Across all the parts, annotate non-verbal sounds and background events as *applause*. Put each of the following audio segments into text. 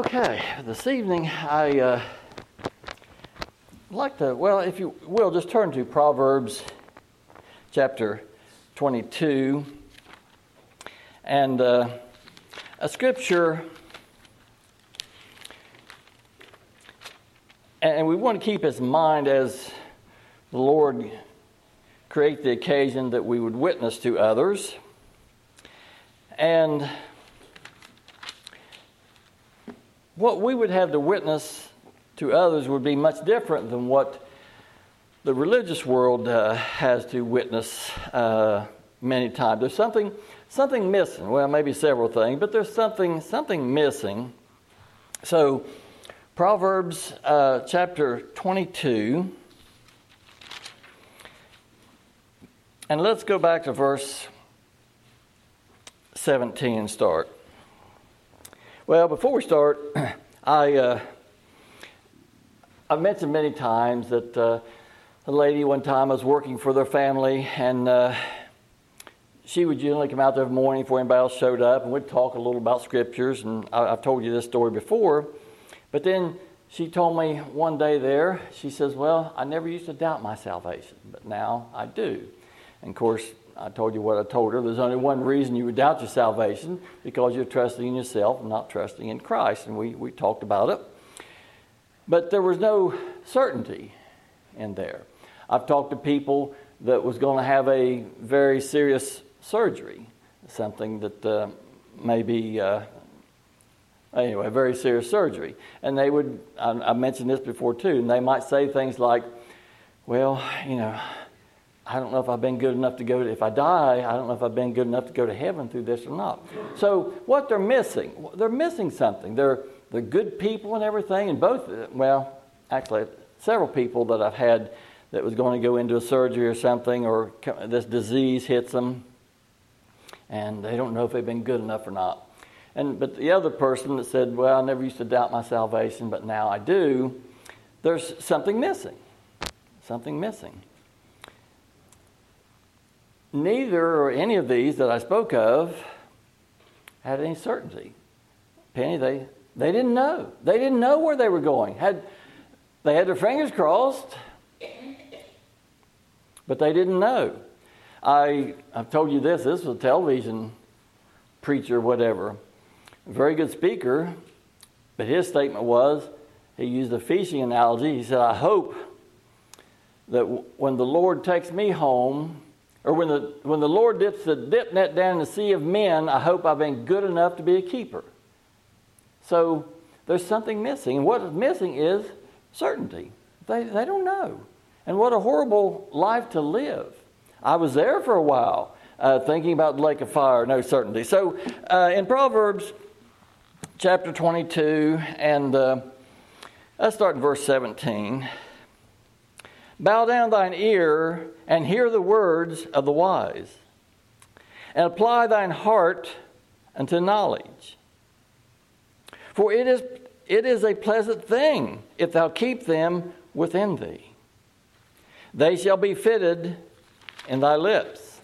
Okay, this evening I uh, like to, well, if you will, just turn to Proverbs chapter 22 and uh, a scripture, and we want to keep in mind as the Lord create the occasion that we would witness to others. And what we would have to witness to others would be much different than what the religious world uh, has to witness uh, many times. There's something, something missing. Well, maybe several things, but there's something, something missing. So, Proverbs uh, chapter 22. And let's go back to verse 17 and start. Well, before we start, *clears throat* I uh, I've mentioned many times that uh, a lady one time was working for their family, and uh, she would generally come out there every morning before anybody else showed up, and we'd talk a little about scriptures. And I, I've told you this story before, but then she told me one day there, she says, Well, I never used to doubt my salvation, but now I do. And of course, I told you what I told her. There's only one reason you would doubt your salvation because you're trusting in yourself and not trusting in Christ. And we, we talked about it. But there was no certainty in there. I've talked to people that was going to have a very serious surgery, something that uh, maybe, uh, anyway, very serious surgery. And they would, I, I mentioned this before too, and they might say things like, well, you know, I don't know if I've been good enough to go to, if I die, I don't know if I've been good enough to go to heaven through this or not. So, what they're missing, they're missing something. They're, they're good people and everything, and both, well, actually, several people that I've had that was going to go into a surgery or something, or this disease hits them, and they don't know if they've been good enough or not. And, but the other person that said, Well, I never used to doubt my salvation, but now I do, there's something missing. Something missing neither or any of these that I spoke of had any certainty. Penny, they, they didn't know. They didn't know where they were going. Had, they had their fingers crossed, but they didn't know. I, I've told you this this was a television preacher, whatever. Very good speaker, but his statement was he used a fishing analogy. He said, I hope that when the Lord takes me home, or when the, when the Lord dips the dip net down in the sea of men, I hope I've been good enough to be a keeper. So there's something missing. And what is missing is certainty. They, they don't know. And what a horrible life to live. I was there for a while uh, thinking about the lake of fire, no certainty. So uh, in Proverbs chapter 22, and uh, let's start in verse 17. Bow down thine ear and hear the words of the wise, and apply thine heart unto knowledge. For it is, it is a pleasant thing if thou keep them within thee. They shall be fitted in thy lips,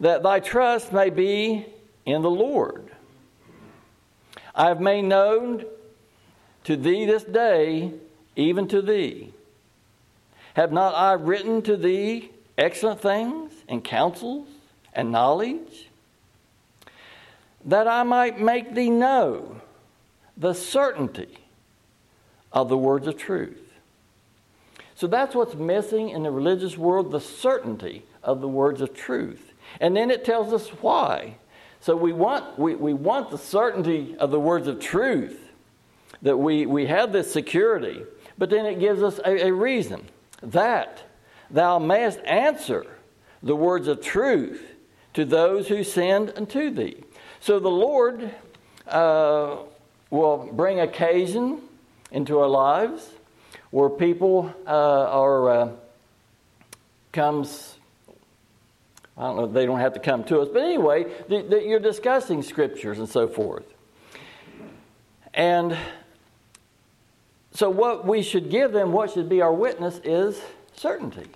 that thy trust may be in the Lord. I have made known to thee this day even to thee. Have not I written to thee excellent things and counsels and knowledge? That I might make thee know the certainty of the words of truth. So that's what's missing in the religious world the certainty of the words of truth. And then it tells us why. So we want, we, we want the certainty of the words of truth, that we, we have this security. But then it gives us a, a reason that thou mayest answer the words of truth to those who send unto thee. So the Lord uh, will bring occasion into our lives where people uh, are uh, comes. I don't know. They don't have to come to us, but anyway, the, the, you're discussing scriptures and so forth, and so, what we should give them, what should be our witness, is certainty.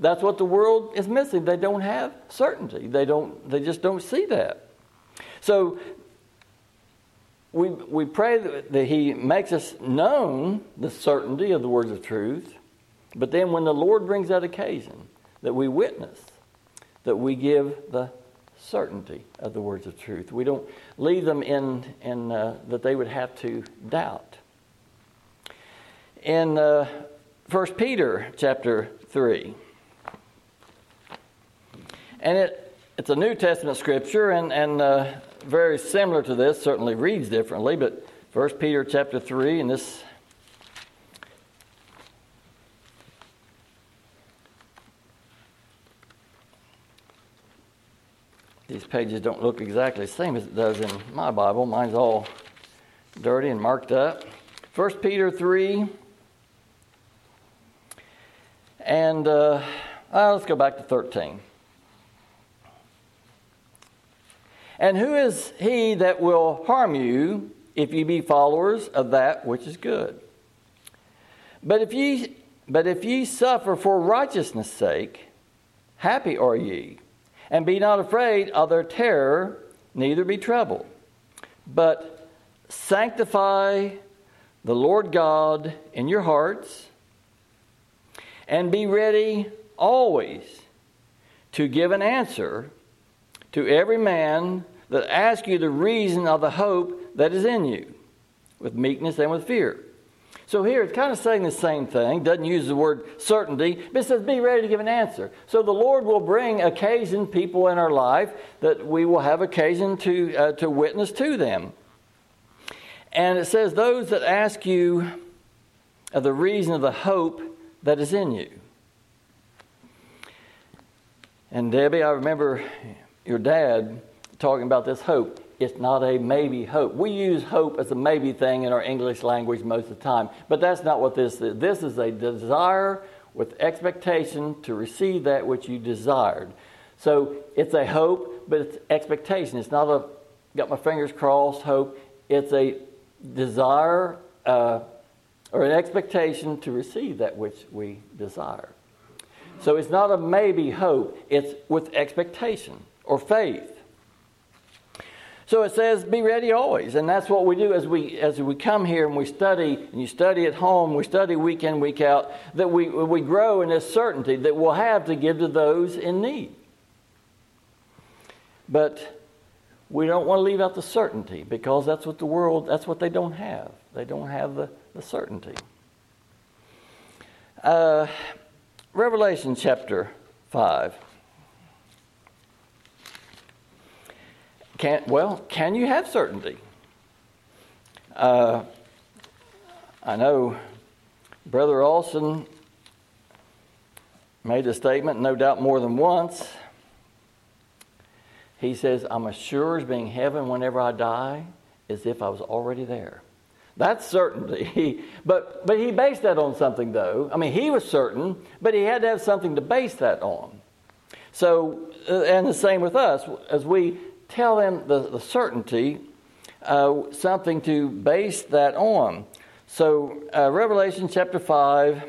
That's what the world is missing. They don't have certainty. They don't. They just don't see that. So, we, we pray that, He makes us known the certainty of the words of truth, but then when the Lord brings that occasion that we witness, that we give the certainty of the words of truth. We don't leave them in, in uh, that they would have to doubt. In uh, 1 Peter chapter 3, and it, it's a New Testament scripture, and, and uh, very similar to this, certainly reads differently, but 1 Peter chapter 3, and this these pages don't look exactly the same as it does in my Bible. Mine's all dirty and marked up. 1 Peter 3. And uh, uh, let's go back to 13. And who is he that will harm you if ye be followers of that which is good? But if ye, but if ye suffer for righteousness' sake, happy are ye, and be not afraid of their terror, neither be troubled. But sanctify the Lord God in your hearts, and be ready always to give an answer to every man that asks you the reason of the hope that is in you, with meekness and with fear. So here it's kind of saying the same thing, doesn't use the word certainty, but it says be ready to give an answer. So the Lord will bring occasion people in our life that we will have occasion to, uh, to witness to them. And it says, those that ask you of the reason of the hope that is in you. And Debbie, I remember your dad talking about this hope. It's not a maybe hope. We use hope as a maybe thing in our English language most of the time, but that's not what this is. This is a desire with expectation to receive that which you desired. So it's a hope, but it's expectation. It's not a got my fingers crossed hope. It's a desire uh, or an expectation to receive that which we desire. So it's not a maybe hope, it's with expectation or faith. So it says, be ready always. And that's what we do as we, as we come here and we study, and you study at home, we study week in, week out, that we, we grow in this certainty that we'll have to give to those in need. But we don't want to leave out the certainty because that's what the world, that's what they don't have. They don't have the, the certainty. Uh, Revelation chapter 5. Can, well, can you have certainty? Uh, I know Brother Olson made a statement, no doubt more than once. He says, I'm as sure as being heaven whenever I die as if I was already there. That's certainty. *laughs* but, but he based that on something, though. I mean, he was certain, but he had to have something to base that on. So, uh, and the same with us. As we tell them the, the certainty, uh, something to base that on. So, uh, Revelation chapter 5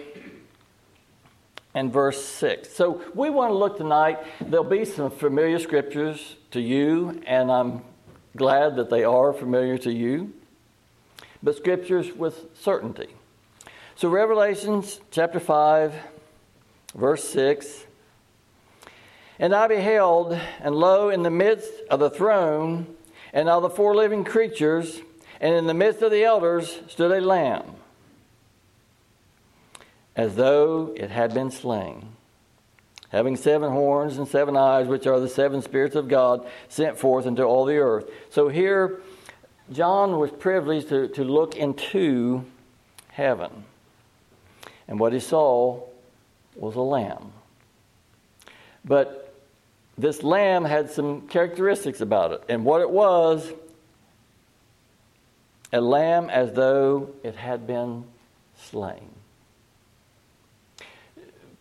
and verse 6. So, we want to look tonight. There'll be some familiar scriptures to you, and I'm glad that they are familiar to you but scriptures with certainty. So, Revelations chapter 5, verse 6 And I beheld, and lo, in the midst of the throne and of the four living creatures, and in the midst of the elders stood a lamb, as though it had been slain, having seven horns and seven eyes, which are the seven spirits of God sent forth into all the earth. So here, John was privileged to, to look into heaven. And what he saw was a lamb. But this lamb had some characteristics about it. And what it was, a lamb as though it had been slain.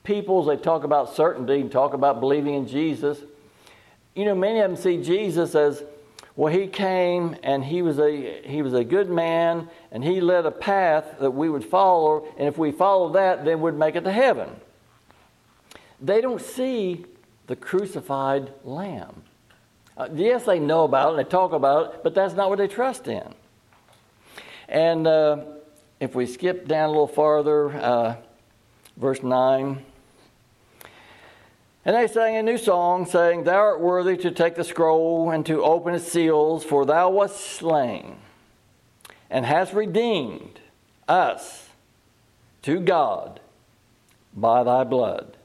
People, they talk about certainty and talk about believing in Jesus. You know, many of them see Jesus as well, he came and he was a he was a good man and he led a path that we would follow, and if we follow that, then we'd make it to heaven. They don't see the crucified lamb. Uh, yes, they know about it, and they talk about it, but that's not what they trust in. And uh, if we skip down a little farther, uh, verse 9. And they sang a new song, saying, Thou art worthy to take the scroll and to open its seals, for thou wast slain and hast redeemed us to God by thy blood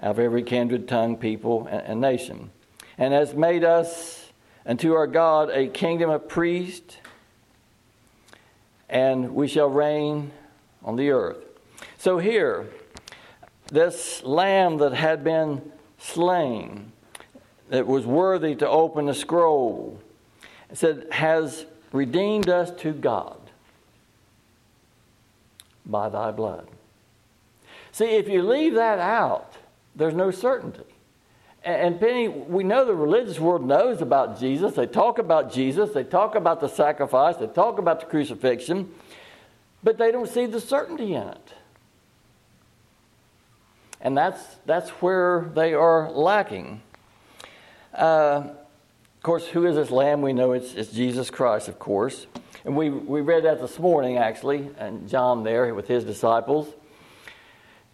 out of every kindred, tongue, people, and nation, and has made us unto our God a kingdom of priests, and we shall reign on the earth. So here, this lamb that had been slain, that was worthy to open the scroll, said, has redeemed us to God by thy blood. See, if you leave that out, there's no certainty. And Penny, we know the religious world knows about Jesus. They talk about Jesus. They talk about the sacrifice. They talk about the crucifixion. But they don't see the certainty in it. And that's, that's where they are lacking. Uh, of course, who is this lamb? We know it's, it's Jesus Christ, of course. And we, we read that this morning, actually, and John there with his disciples.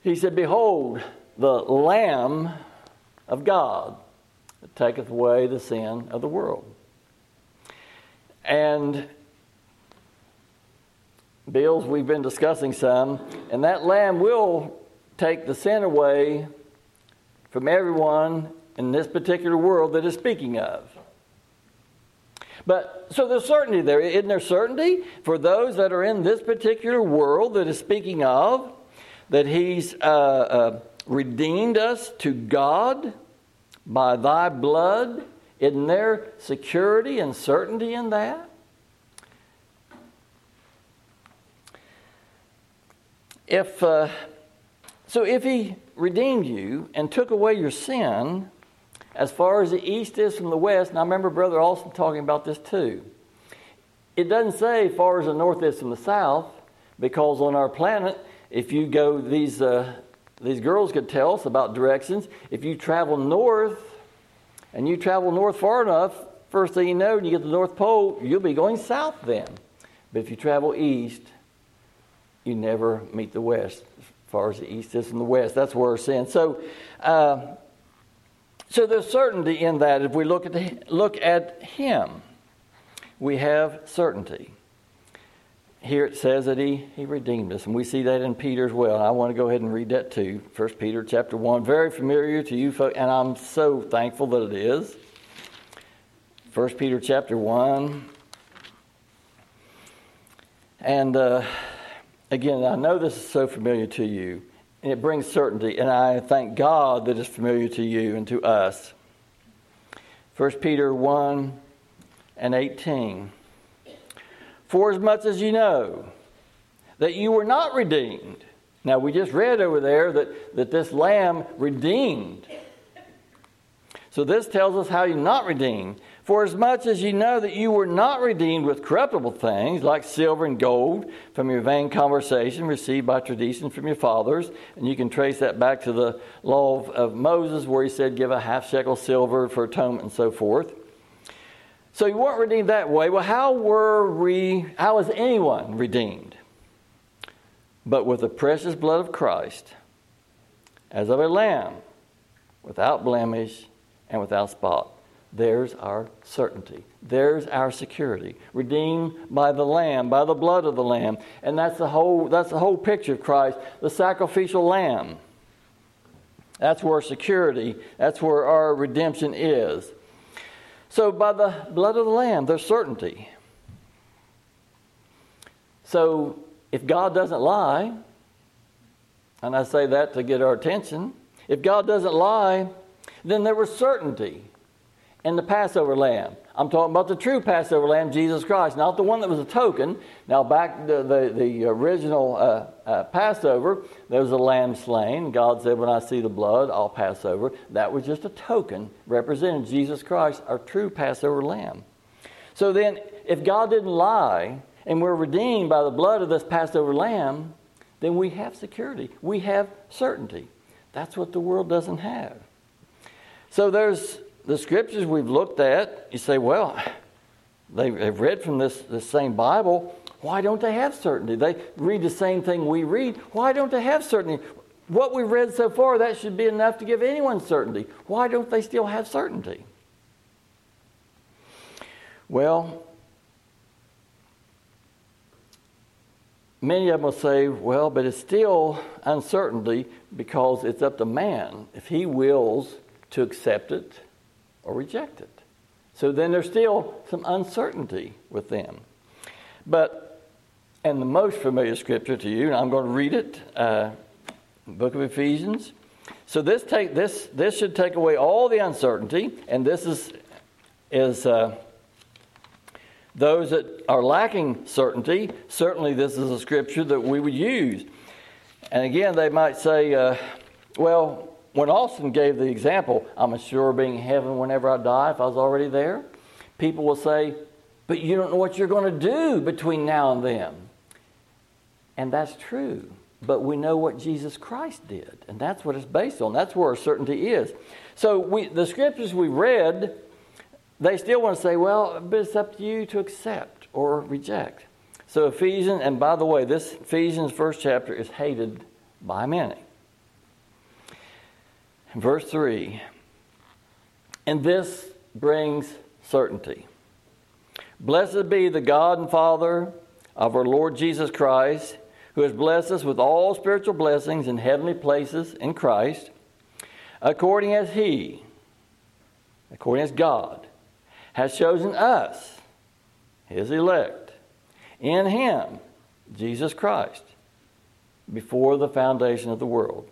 He said, Behold, the Lamb of God that taketh away the sin of the world. And bills we've been discussing some, and that lamb will take the sin away from everyone in this particular world that is speaking of. But so there's certainty there. Isn't there certainty for those that are in this particular world that is speaking of that He's uh, uh, redeemed us to God by Thy blood? Isn't there security and certainty in that? If uh, so, if He redeemed you and took away your sin, as far as the east is from the west, and I remember Brother Austin talking about this too. It doesn't say far as the north is from the south, because on our planet, if you go, these, uh, these girls could tell us about directions. If you travel north, and you travel north far enough, first thing you know, when you get to the North Pole, you'll be going south then. But if you travel east, you never meet the west, as far as the east is from the west. That's where we're saying. So, uh, so there's certainty in that. If we look at, the, look at Him, we have certainty. Here it says that he, he redeemed us, and we see that in Peter as well. I want to go ahead and read that too. First Peter chapter 1, very familiar to you folks, and I'm so thankful that it is. First Peter chapter 1. And uh, again, I know this is so familiar to you and it brings certainty. And I thank God that it's familiar to you and to us. 1 Peter 1 and 18. For as much as you know that you were not redeemed. Now, we just read over there that, that this lamb redeemed. So, this tells us how you're not redeemed for as much as you know that you were not redeemed with corruptible things like silver and gold from your vain conversation received by tradition from your fathers, and you can trace that back to the law of, of Moses where he said, give a half shekel silver for atonement and so forth. So you weren't redeemed that way. Well, how were we, how was anyone redeemed? But with the precious blood of Christ, as of a lamb, without blemish and without spot. There's our certainty. There's our security. Redeemed by the Lamb, by the blood of the Lamb. And that's the whole, that's the whole picture of Christ, the sacrificial Lamb. That's where security, that's where our redemption is. So, by the blood of the Lamb, there's certainty. So, if God doesn't lie, and I say that to get our attention, if God doesn't lie, then there was certainty and the Passover lamb. I'm talking about the true Passover lamb, Jesus Christ, not the one that was a token. Now, back the, the, the original uh, uh, Passover, there was a lamb slain. God said, When I see the blood, I'll pass over. That was just a token representing Jesus Christ, our true Passover lamb. So then, if God didn't lie and we're redeemed by the blood of this Passover lamb, then we have security. We have certainty. That's what the world doesn't have. So there's the scriptures we've looked at, you say, well, they have read from this, this same Bible. Why don't they have certainty? They read the same thing we read. Why don't they have certainty? What we've read so far, that should be enough to give anyone certainty. Why don't they still have certainty? Well, many of them will say, well, but it's still uncertainty because it's up to man if he wills to accept it or reject it. So then there's still some uncertainty with them. But, and the most familiar scripture to you, and I'm going to read it, uh, book of Ephesians. So this take this this should take away all the uncertainty, and this is is uh, those that are lacking certainty. Certainly, this is a scripture that we would use. And again, they might say, uh, well, when Austin gave the example, I'm sure being in heaven whenever I die, if I was already there, people will say, but you don't know what you're going to do between now and then. And that's true. But we know what Jesus Christ did, and that's what it's based on. That's where our certainty is. So we, the scriptures we read, they still want to say, well, but it's up to you to accept or reject. So Ephesians, and by the way, this Ephesians first chapter is hated by many. Verse 3 And this brings certainty. Blessed be the God and Father of our Lord Jesus Christ, who has blessed us with all spiritual blessings in heavenly places in Christ, according as He, according as God, has chosen us, His elect, in Him, Jesus Christ, before the foundation of the world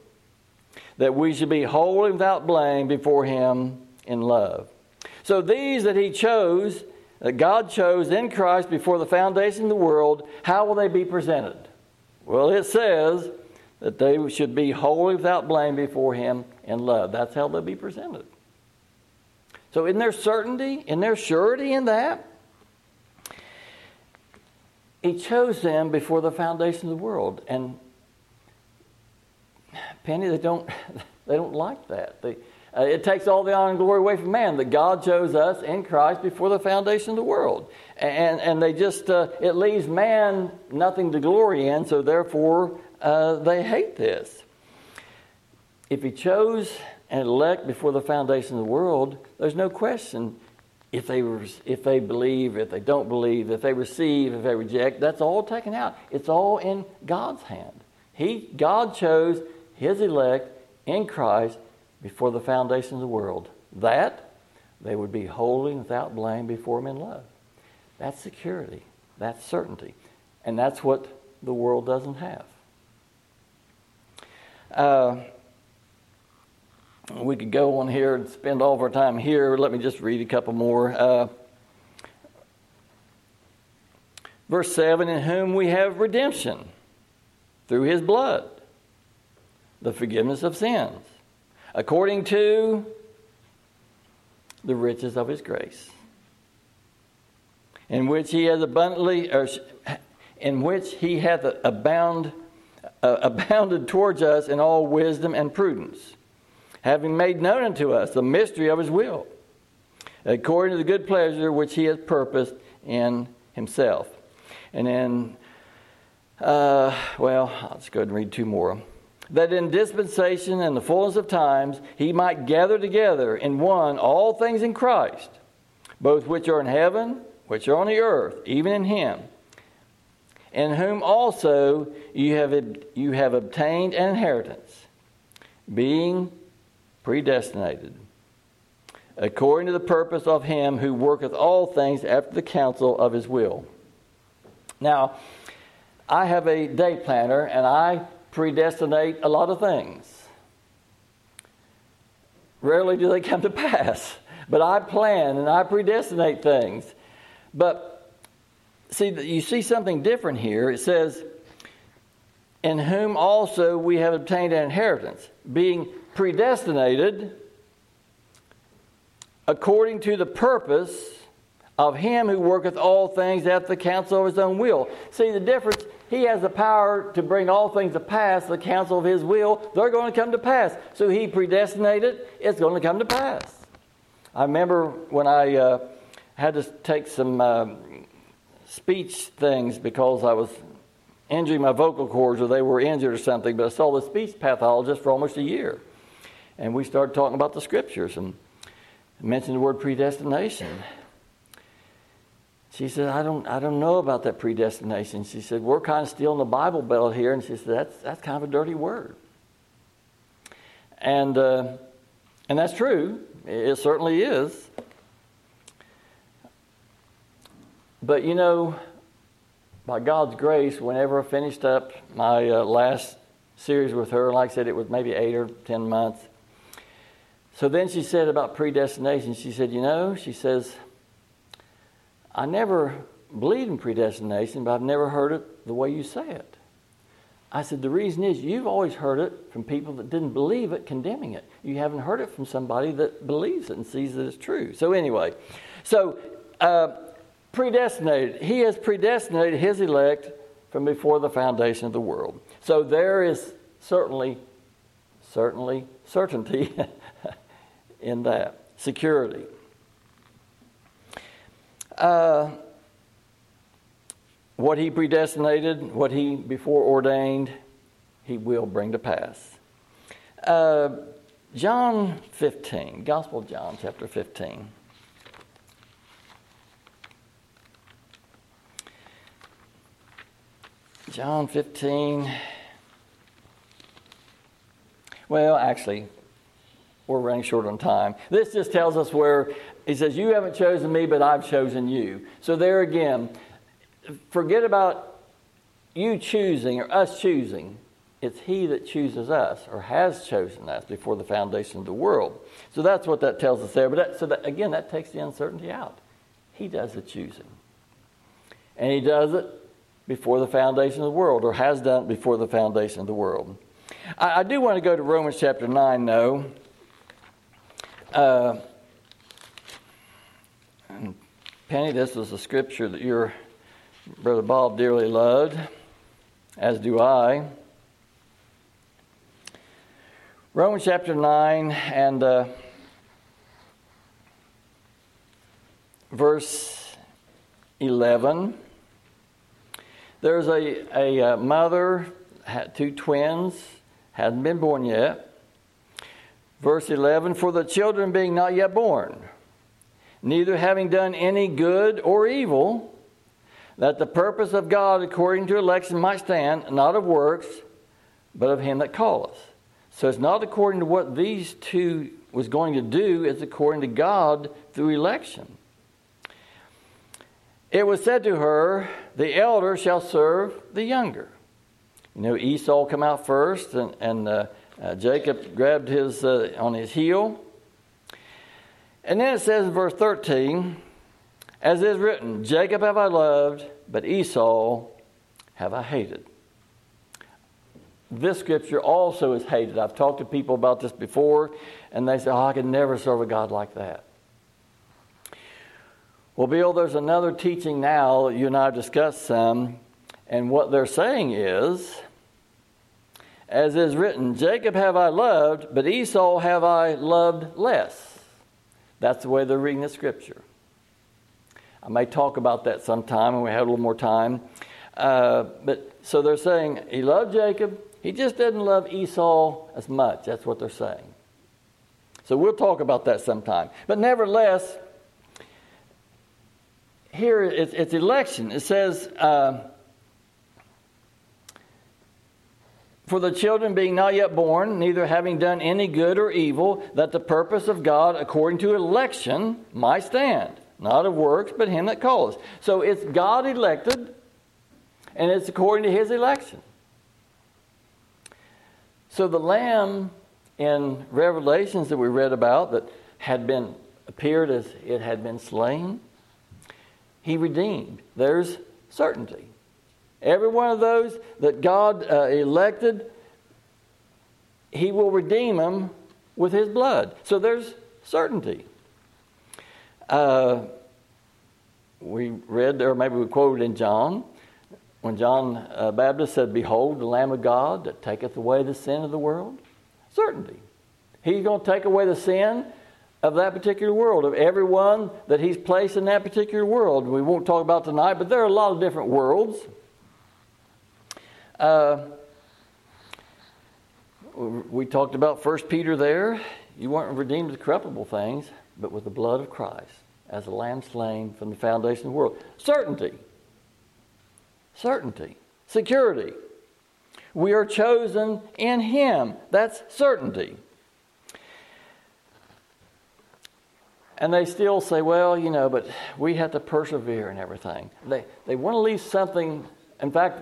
that we should be holy without blame before Him in love. So these that He chose, that God chose in Christ before the foundation of the world, how will they be presented? Well, it says that they should be holy without blame before Him in love. That's how they'll be presented. So, in their certainty, in their surety in that, He chose them before the foundation of the world. And Penny, they don't, *laughs* they don't like that. They, uh, it takes all the honor and glory away from man that God chose us in Christ before the foundation of the world. And, and they just, uh, it leaves man nothing to glory in, so therefore uh, they hate this. If he chose and elect before the foundation of the world, there's no question if they, if they believe, if they don't believe, if they receive, if they reject, that's all taken out. It's all in God's hand. He, God chose his elect in Christ before the foundation of the world, that they would be holy without blame before him in love. That's security. That's certainty. And that's what the world doesn't have. Uh, we could go on here and spend all of our time here. Let me just read a couple more. Uh, verse 7 In whom we have redemption through his blood the forgiveness of sins, according to the riches of his grace, in which he has abundantly, or in which he hath abound, uh, *laughs* abounded towards us in all wisdom and prudence, having made known unto us the mystery of his will, according to the good pleasure which he has purposed in himself. And then, uh, well, I'll just go ahead and read two more that in dispensation and the fullness of times he might gather together in one all things in Christ, both which are in heaven, which are on the earth, even in him, in whom also you have, you have obtained an inheritance, being predestinated, according to the purpose of him who worketh all things after the counsel of his will. Now, I have a day planner, and I predestinate a lot of things. Rarely do they come to *laughs* pass, but I plan and I predestinate things. But see, you see something different here. It says, In whom also we have obtained an inheritance, being predestinated according to the purpose of him who worketh all things after the counsel of his own will. See the difference? He has the power to bring all things to pass, the counsel of his will. They're going to come to pass. So he predestinated, it's going to come to pass. I remember when I uh, had to take some um, speech things because I was injuring my vocal cords or they were injured or something. But I saw the speech pathologist for almost a year. And we started talking about the scriptures and mentioned the word predestination. She said, I don't, I don't know about that predestination. She said, We're kind of stealing the Bible Belt here. And she said, That's, that's kind of a dirty word. And, uh, and that's true. It certainly is. But you know, by God's grace, whenever I finished up my uh, last series with her, like I said, it was maybe eight or ten months. So then she said about predestination, she said, You know, she says, I never believed in predestination, but I've never heard it the way you say it. I said, The reason is you've always heard it from people that didn't believe it, condemning it. You haven't heard it from somebody that believes it and sees that it's true. So, anyway, so uh, predestinated. He has predestinated his elect from before the foundation of the world. So, there is certainly, certainly certainty *laughs* in that, security. Uh, what he predestinated, what he before ordained, he will bring to pass. Uh, John 15, Gospel of John, chapter 15. John 15. Well, actually, we're running short on time. This just tells us where he says, You haven't chosen me, but I've chosen you. So, there again, forget about you choosing or us choosing. It's He that chooses us or has chosen us before the foundation of the world. So, that's what that tells us there. But that, so, that, again, that takes the uncertainty out. He does the choosing. And He does it before the foundation of the world or has done it before the foundation of the world. I, I do want to go to Romans chapter 9, though. Uh, Penny, this is a scripture that your brother Bob dearly loved, as do I. Romans chapter 9 and uh, verse 11. There's a, a, a uh, mother, had two twins, hadn't been born yet. Verse 11 For the children being not yet born, neither having done any good or evil, that the purpose of God according to election might stand, not of works, but of him that calleth. So it's not according to what these two was going to do, it's according to God through election. It was said to her, The elder shall serve the younger. You know, Esau come out first, and, and uh, uh, Jacob grabbed his uh, on his heel. And then it says in verse 13, as is written, Jacob have I loved, but Esau have I hated. This scripture also is hated. I've talked to people about this before, and they say, Oh, I could never serve a God like that. Well, Bill, there's another teaching now you and I have discussed some, and what they're saying is as is written, Jacob have I loved, but Esau have I loved less. That's the way they're reading the scripture. I may talk about that sometime when we have a little more time. Uh, but so they're saying he loved Jacob, he just doesn't love Esau as much. That's what they're saying. So we'll talk about that sometime. But nevertheless, here it's, it's election. It says, uh, For the children being not yet born, neither having done any good or evil, that the purpose of God according to election might stand, not of works, but him that calls. So it's God elected, and it's according to his election. So the lamb in Revelations that we read about that had been appeared as it had been slain, he redeemed. There's certainty. Every one of those that God uh, elected, He will redeem them with His blood. So there's certainty. Uh, we read, or maybe we quoted in John, when John uh, Baptist said, Behold, the Lamb of God that taketh away the sin of the world. Certainty. He's going to take away the sin of that particular world, of everyone that He's placed in that particular world. We won't talk about tonight, but there are a lot of different worlds. Uh, we talked about First Peter there. You weren't redeemed with corruptible things, but with the blood of Christ, as a lamb slain from the foundation of the world. Certainty. Certainty. Security. We are chosen in Him. That's certainty. And they still say, well, you know, but we have to persevere and everything. They, they want to leave something. In fact,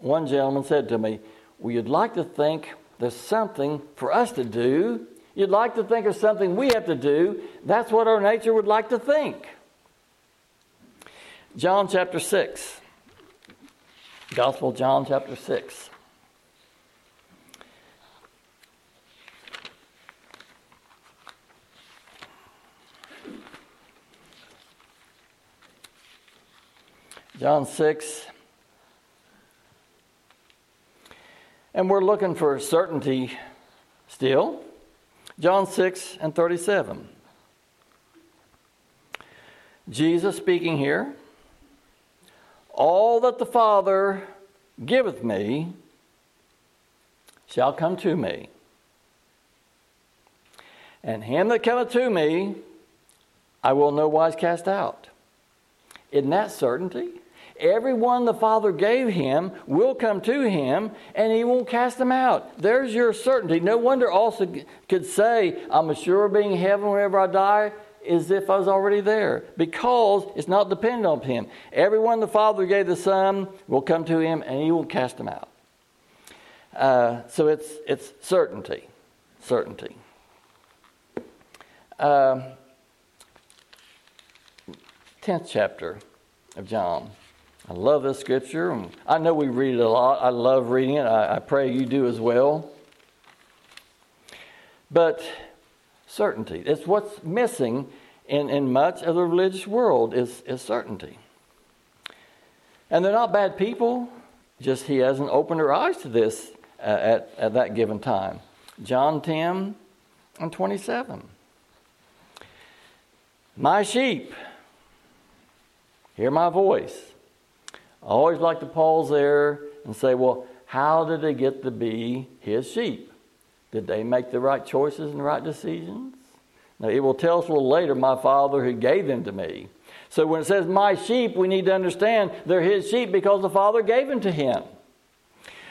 one gentleman said to me, well, you'd like to think there's something for us to do. You'd like to think of something we have to do. That's what our nature would like to think. John chapter 6. Gospel John chapter 6. John 6. And we're looking for certainty still. John 6 and 37. Jesus speaking here. All that the Father giveth me shall come to me. And him that cometh to me, I will no wise cast out. Isn't that certainty? Everyone the Father gave him will come to him, and he won't cast them out. There's your certainty. No wonder Austin could say, I'm of being in heaven whenever I die, as if I was already there, because it's not dependent on him. Everyone the Father gave the Son will come to him, and he won't cast them out. Uh, so it's, it's certainty. Certainty. Uh, 10th chapter of John. I love this scripture. I know we read it a lot. I love reading it. I, I pray you do as well. But certainty. It's what's missing in, in much of the religious world is, is certainty. And they're not bad people, just he hasn't opened their eyes to this uh, at, at that given time. John 10 and 27. My sheep hear my voice. I always like to pause there and say, well, how did they get to be his sheep? Did they make the right choices and the right decisions? Now, it will tell us a little later, my father who gave them to me. So when it says my sheep, we need to understand they're his sheep because the father gave them to him.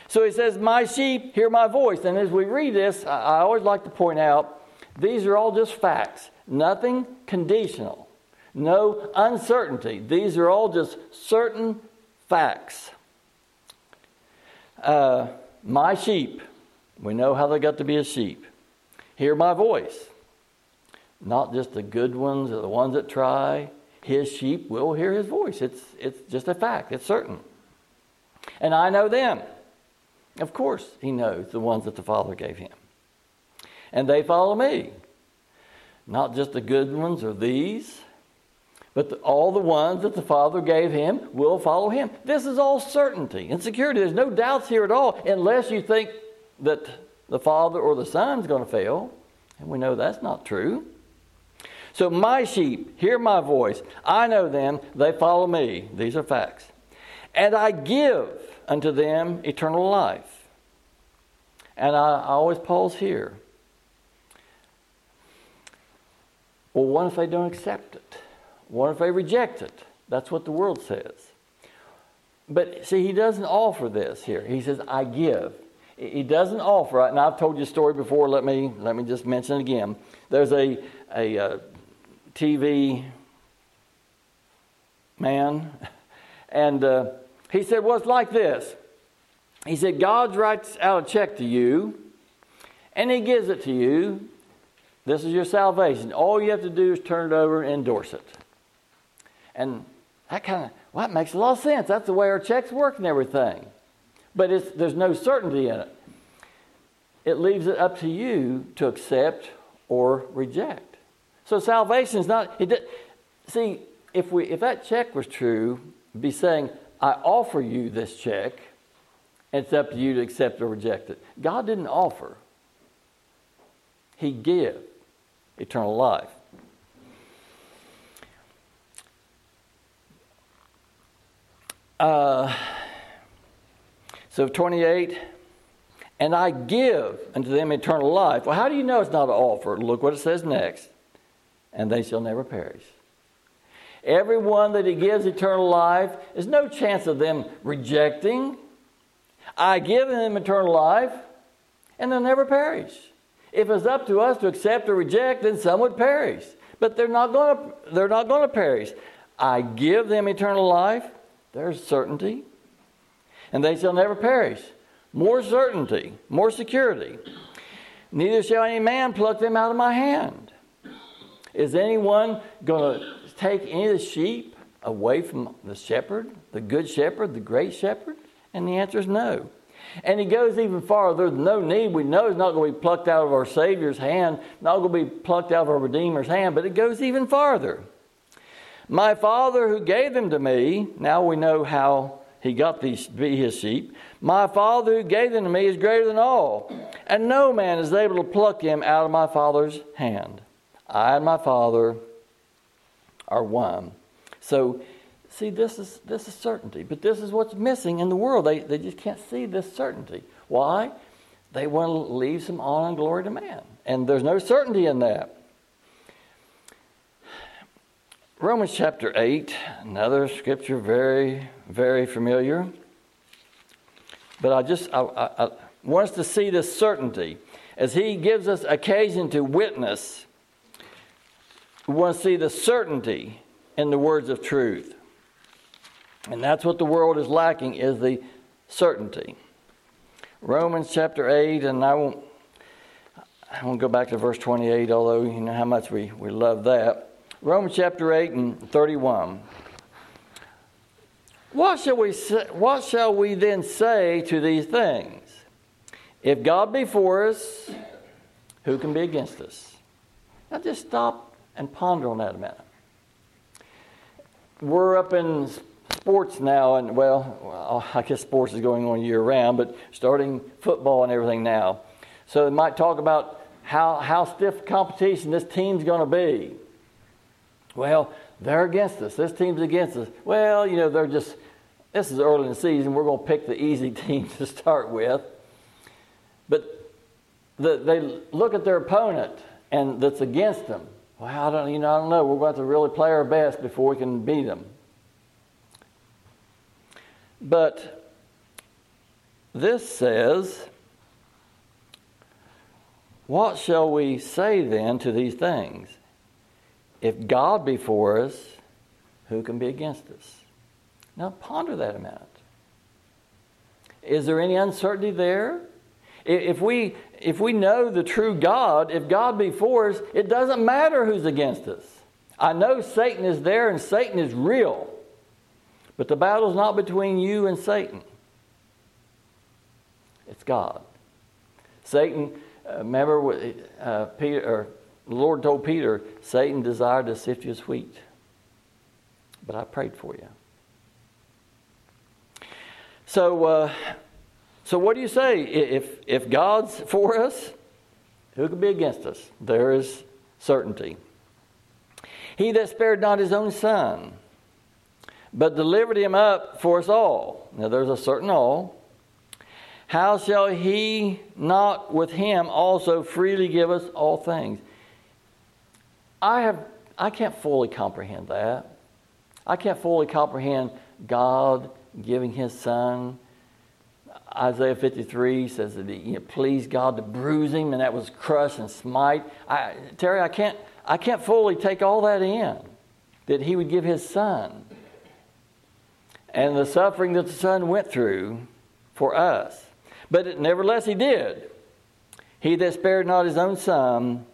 So he says, My sheep hear my voice. And as we read this, I always like to point out these are all just facts, nothing conditional, no uncertainty. These are all just certain facts. Uh, my sheep, we know how they got to be a sheep, hear my voice. Not just the good ones or the ones that try. His sheep will hear his voice. It's, it's just a fact, it's certain. And I know them. Of course, he knows the ones that the Father gave him. And they follow me. Not just the good ones or these, but the, all the ones that the Father gave him will follow him. This is all certainty and security. There's no doubts here at all, unless you think that the Father or the Son is going to fail. And we know that's not true. So, my sheep hear my voice. I know them. They follow me. These are facts. And I give unto them eternal life. And I, I always pause here. Well, what if they don't accept it? What if they reject it? That's what the world says. But see, he doesn't offer this here. He says, I give. He doesn't offer it. And I've told you a story before. Let me, let me just mention it again. There's a, a, a uh, TV man, *laughs* and uh, he said, Well, it's like this. He said, God writes out a check to you, and he gives it to you. This is your salvation. All you have to do is turn it over and endorse it. And that kind of, well, that makes a lot of sense. That's the way our checks work and everything. But there's no certainty in it. It leaves it up to you to accept or reject. So salvation is not, it, see, if, we, if that check was true, be saying, I offer you this check, and it's up to you to accept or reject it. God didn't offer, He gave eternal life. Uh, so 28, and I give unto them eternal life. Well, how do you know it's not an offer? Look what it says next. And they shall never perish. Everyone that he gives eternal life, there's no chance of them rejecting. I give them eternal life, and they'll never perish. If it's up to us to accept or reject, then some would perish. But they're not going to, they're not going to perish. I give them eternal life. There's certainty. And they shall never perish. More certainty, more security. Neither shall any man pluck them out of my hand. Is anyone going to take any of the sheep away from the shepherd, the good shepherd, the great shepherd? And the answer is no. And he goes even farther. There's no need. We know it's not going to be plucked out of our Savior's hand, not going to be plucked out of our Redeemer's hand, but it goes even farther. My Father who gave them to me, now we know how he got these to be his sheep. My Father who gave them to me is greater than all, and no man is able to pluck him out of my Father's hand. I and my Father are one. So See, this is, this is certainty, but this is what's missing in the world. They, they just can't see this certainty. Why? They want to leave some honor and glory to man. And there's no certainty in that. Romans chapter 8, another scripture very, very familiar. But I just I, I, I want us to see this certainty. As he gives us occasion to witness, we want to see the certainty in the words of truth. And that's what the world is lacking is the certainty. Romans chapter 8, and I won't, I won't go back to verse 28, although you know how much we, we love that. Romans chapter 8 and 31. What shall, we say, what shall we then say to these things? If God be for us, who can be against us? Now just stop and ponder on that a minute. We're up in sports now, and well, I guess sports is going on year round, but starting football and everything now. So they might talk about how, how stiff competition this team's going to be. Well, they're against us. This team's against us. Well, you know, they're just, this is early in the season. We're going to pick the easy *laughs* team to start with. But the, they look at their opponent and that's against them. Well, I don't, you know, I don't know. We're going to to really play our best before we can beat them. But this says, What shall we say then to these things? If God be for us, who can be against us? Now ponder that a minute. Is there any uncertainty there? If we, if we know the true God, if God be for us, it doesn't matter who's against us. I know Satan is there and Satan is real. But the battle's not between you and Satan. It's God. Satan, uh, remember uh, Peter, the Lord told Peter, Satan desired to sift you as wheat. But I prayed for you. So, uh, so what do you say? If, if God's for us, who can be against us? There is certainty. He that spared not his own son, but delivered him up for us all. Now there's a certain all. How shall he not with him also freely give us all things? I have I can't fully comprehend that. I can't fully comprehend God giving his son. Isaiah 53 says that he pleased God to bruise him, and that was crush and smite. I, Terry, I can't, I can't fully take all that in, that he would give his son and the suffering that the Son went through for us. But nevertheless, He did. He that spared not His own Son,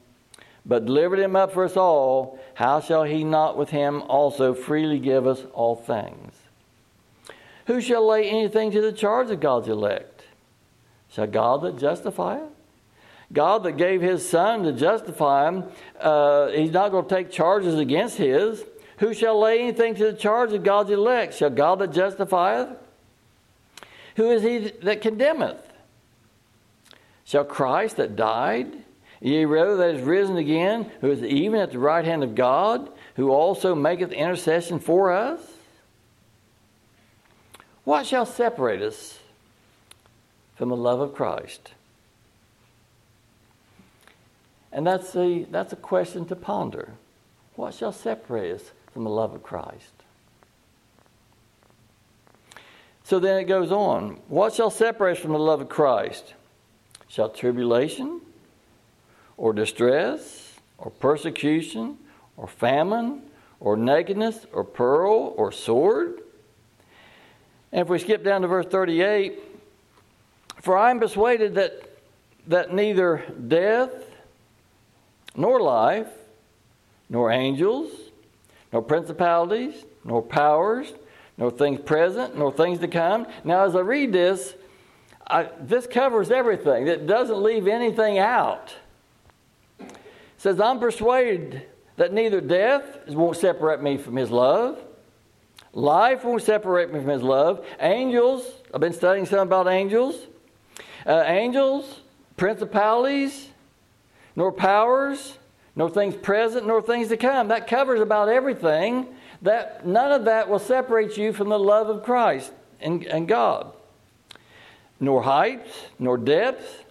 but delivered Him up for us all, how shall He not with Him also freely give us all things? Who shall lay anything to the charge of God's elect? Shall God that justifieth? God that gave His Son to justify Him, uh, He's not going to take charges against His. Who shall lay anything to the charge of God's elect? Shall God that justifieth? Who is he that condemneth? Shall Christ that died, yea, rather that is risen again, who is even at the right hand of God, who also maketh intercession for us? What shall separate us from the love of Christ? And that's a, that's a question to ponder. What shall separate us from the love of Christ? So then it goes on. What shall separate us from the love of Christ? Shall tribulation, or distress, or persecution, or famine, or nakedness, or peril, or sword? And if we skip down to verse 38, for I am persuaded that, that neither death, nor life, nor angels, nor principalities, nor powers, nor things present, nor things to come. Now, as I read this, I, this covers everything. It doesn't leave anything out. Says, I'm persuaded that neither death won't separate me from his love, life won't separate me from his love, angels, I've been studying some about angels, uh, angels, principalities, nor powers, nor things present, nor things to come. That covers about everything. That none of that will separate you from the love of Christ and, and God. Nor height, nor depth,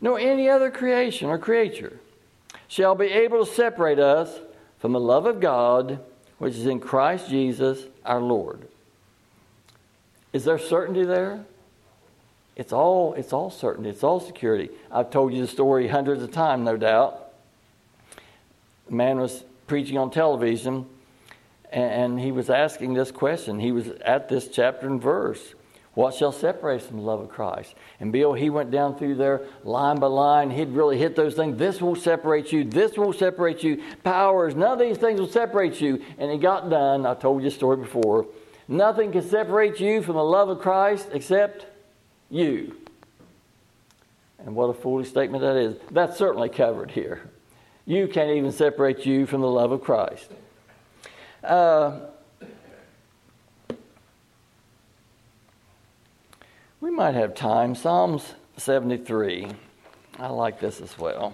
nor any other creation or creature shall be able to separate us from the love of God which is in Christ Jesus our Lord. Is there certainty there? It's all, it's all certainty, it's all security. I've told you the story hundreds of times, no doubt. A man was preaching on television and he was asking this question. He was at this chapter and verse. What shall separate us from the love of Christ? And Bill, he went down through there line by line. He'd really hit those things. This won't separate you. This won't separate you. Powers, none of these things will separate you. And he got done. I told you a story before. Nothing can separate you from the love of Christ except you. And what a foolish statement that is. That's certainly covered here. You can't even separate you from the love of Christ. Uh, might have time. Psalms 73. I like this as well.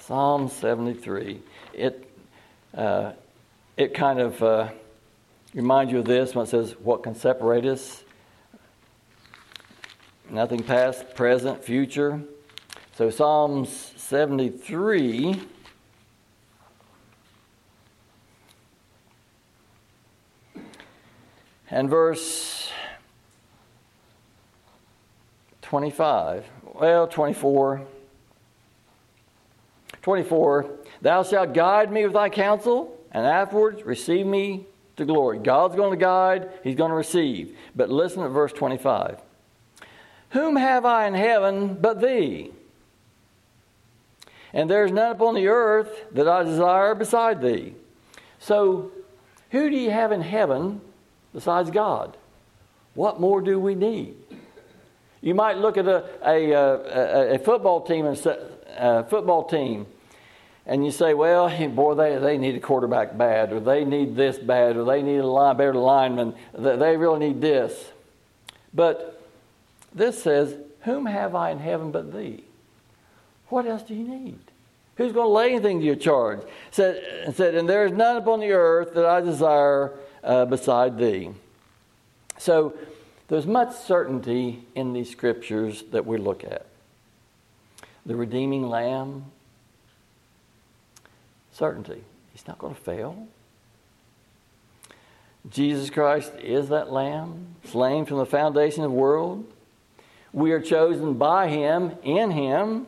Psalm 73. It, uh, it kind of uh, remind you of this when it says, What can separate us? Nothing past, present, future. So, Psalms 73. And verse 25, well, 24. 24, thou shalt guide me with thy counsel, and afterwards receive me to glory. God's going to guide, He's going to receive. But listen to verse 25. Whom have I in heaven but thee? And there is none upon the earth that I desire beside thee. So, who do you have in heaven besides God? What more do we need? You might look at a, a, uh, a, a football team and football team and you say, well, *laughs* boy, they, they need a quarterback bad, or they need this bad, or they need a line, better lineman. They really need this. But this says, Whom have I in heaven but thee? What else do you need? Who's going to lay anything to your charge? Said, said And there is none upon the earth that I desire uh, beside thee. So there's much certainty in these scriptures that we look at. The redeeming lamb, certainty. He's not going to fail. Jesus Christ is that lamb, slain from the foundation of the world. We are chosen by him, in him.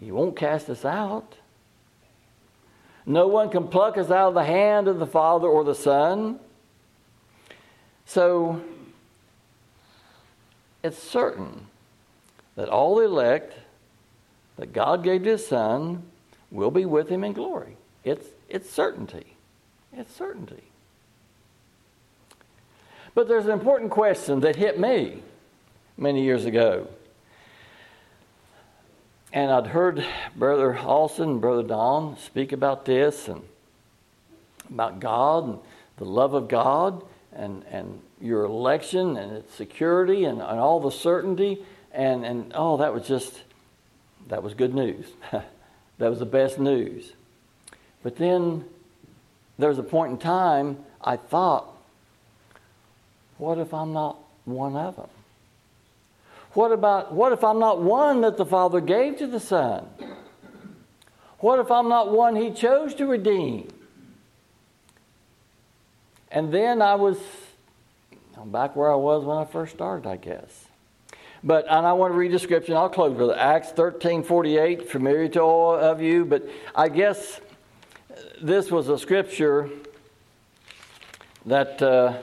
He won't cast us out. No one can pluck us out of the hand of the Father or the Son. So, it's certain that all the elect that God gave to His Son will be with him in glory. It's, it's certainty. It's certainty. But there's an important question that hit me many years ago. And I'd heard Brother and Brother Don speak about this and about God and the love of God and, and your election and its security and, and all the certainty. And, and oh, that was just, that was good news. *laughs* That was the best news. But then there was a point in time I thought, what if I'm not one of them? What about what if I'm not one that the Father gave to the Son? What if I'm not one he chose to redeem? And then I was I'm back where I was when I first started, I guess. But and I want to read the scripture, I'll close with it. Acts 13 48, familiar to all of you, but I guess this was a scripture that, uh,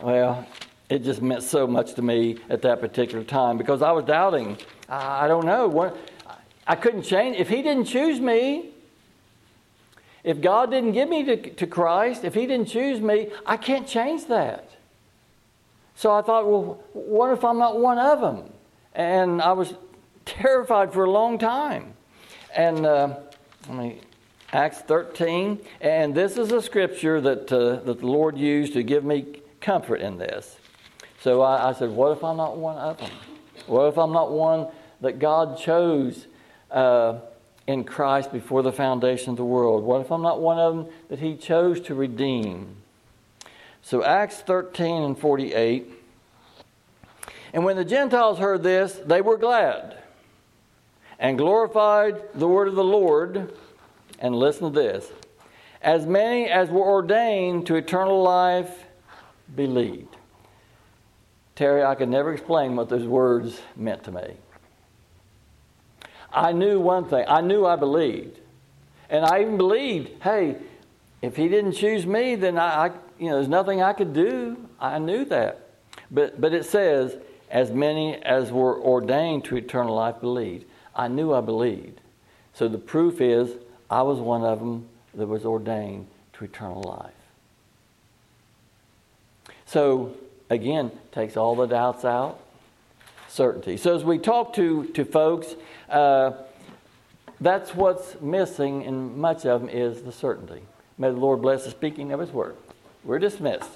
well, it just meant so much to me at that particular time because I was doubting. I, I don't know. I couldn't change. If He didn't choose me, if God didn't give me to, to Christ, if He didn't choose me, I can't change that. So I thought, well, what if I'm not one of them? And I was terrified for a long time. And uh, Acts 13, and this is a scripture that, uh, that the Lord used to give me comfort in this. So I, I, said, What if I'm not one of them? What if I'm not one that God chose uh, in Christ before the foundation of the world? What if I'm not one of them that He chose to redeem? So Acts 13 and 48. And when the Gentiles heard this, they were glad and glorified the word of the Lord and listen to this as many as were ordained to eternal life believed. Terry, I could never explain what those words meant to me. I knew one thing. I knew I believed. And I even believed, hey, if he didn't choose me, then I, I you know, there's nothing I could do. I knew that. But but it says, as many as were ordained to eternal life believed. I knew I believed. So the proof is I was one of them that was ordained to eternal life. So, again, takes all the doubts out. Certainty. So, as we talk to, to folks, uh, that's what's missing in much of them is the certainty. May the Lord bless the speaking of His word. We're dismissed.